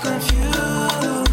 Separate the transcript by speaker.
Speaker 1: confused.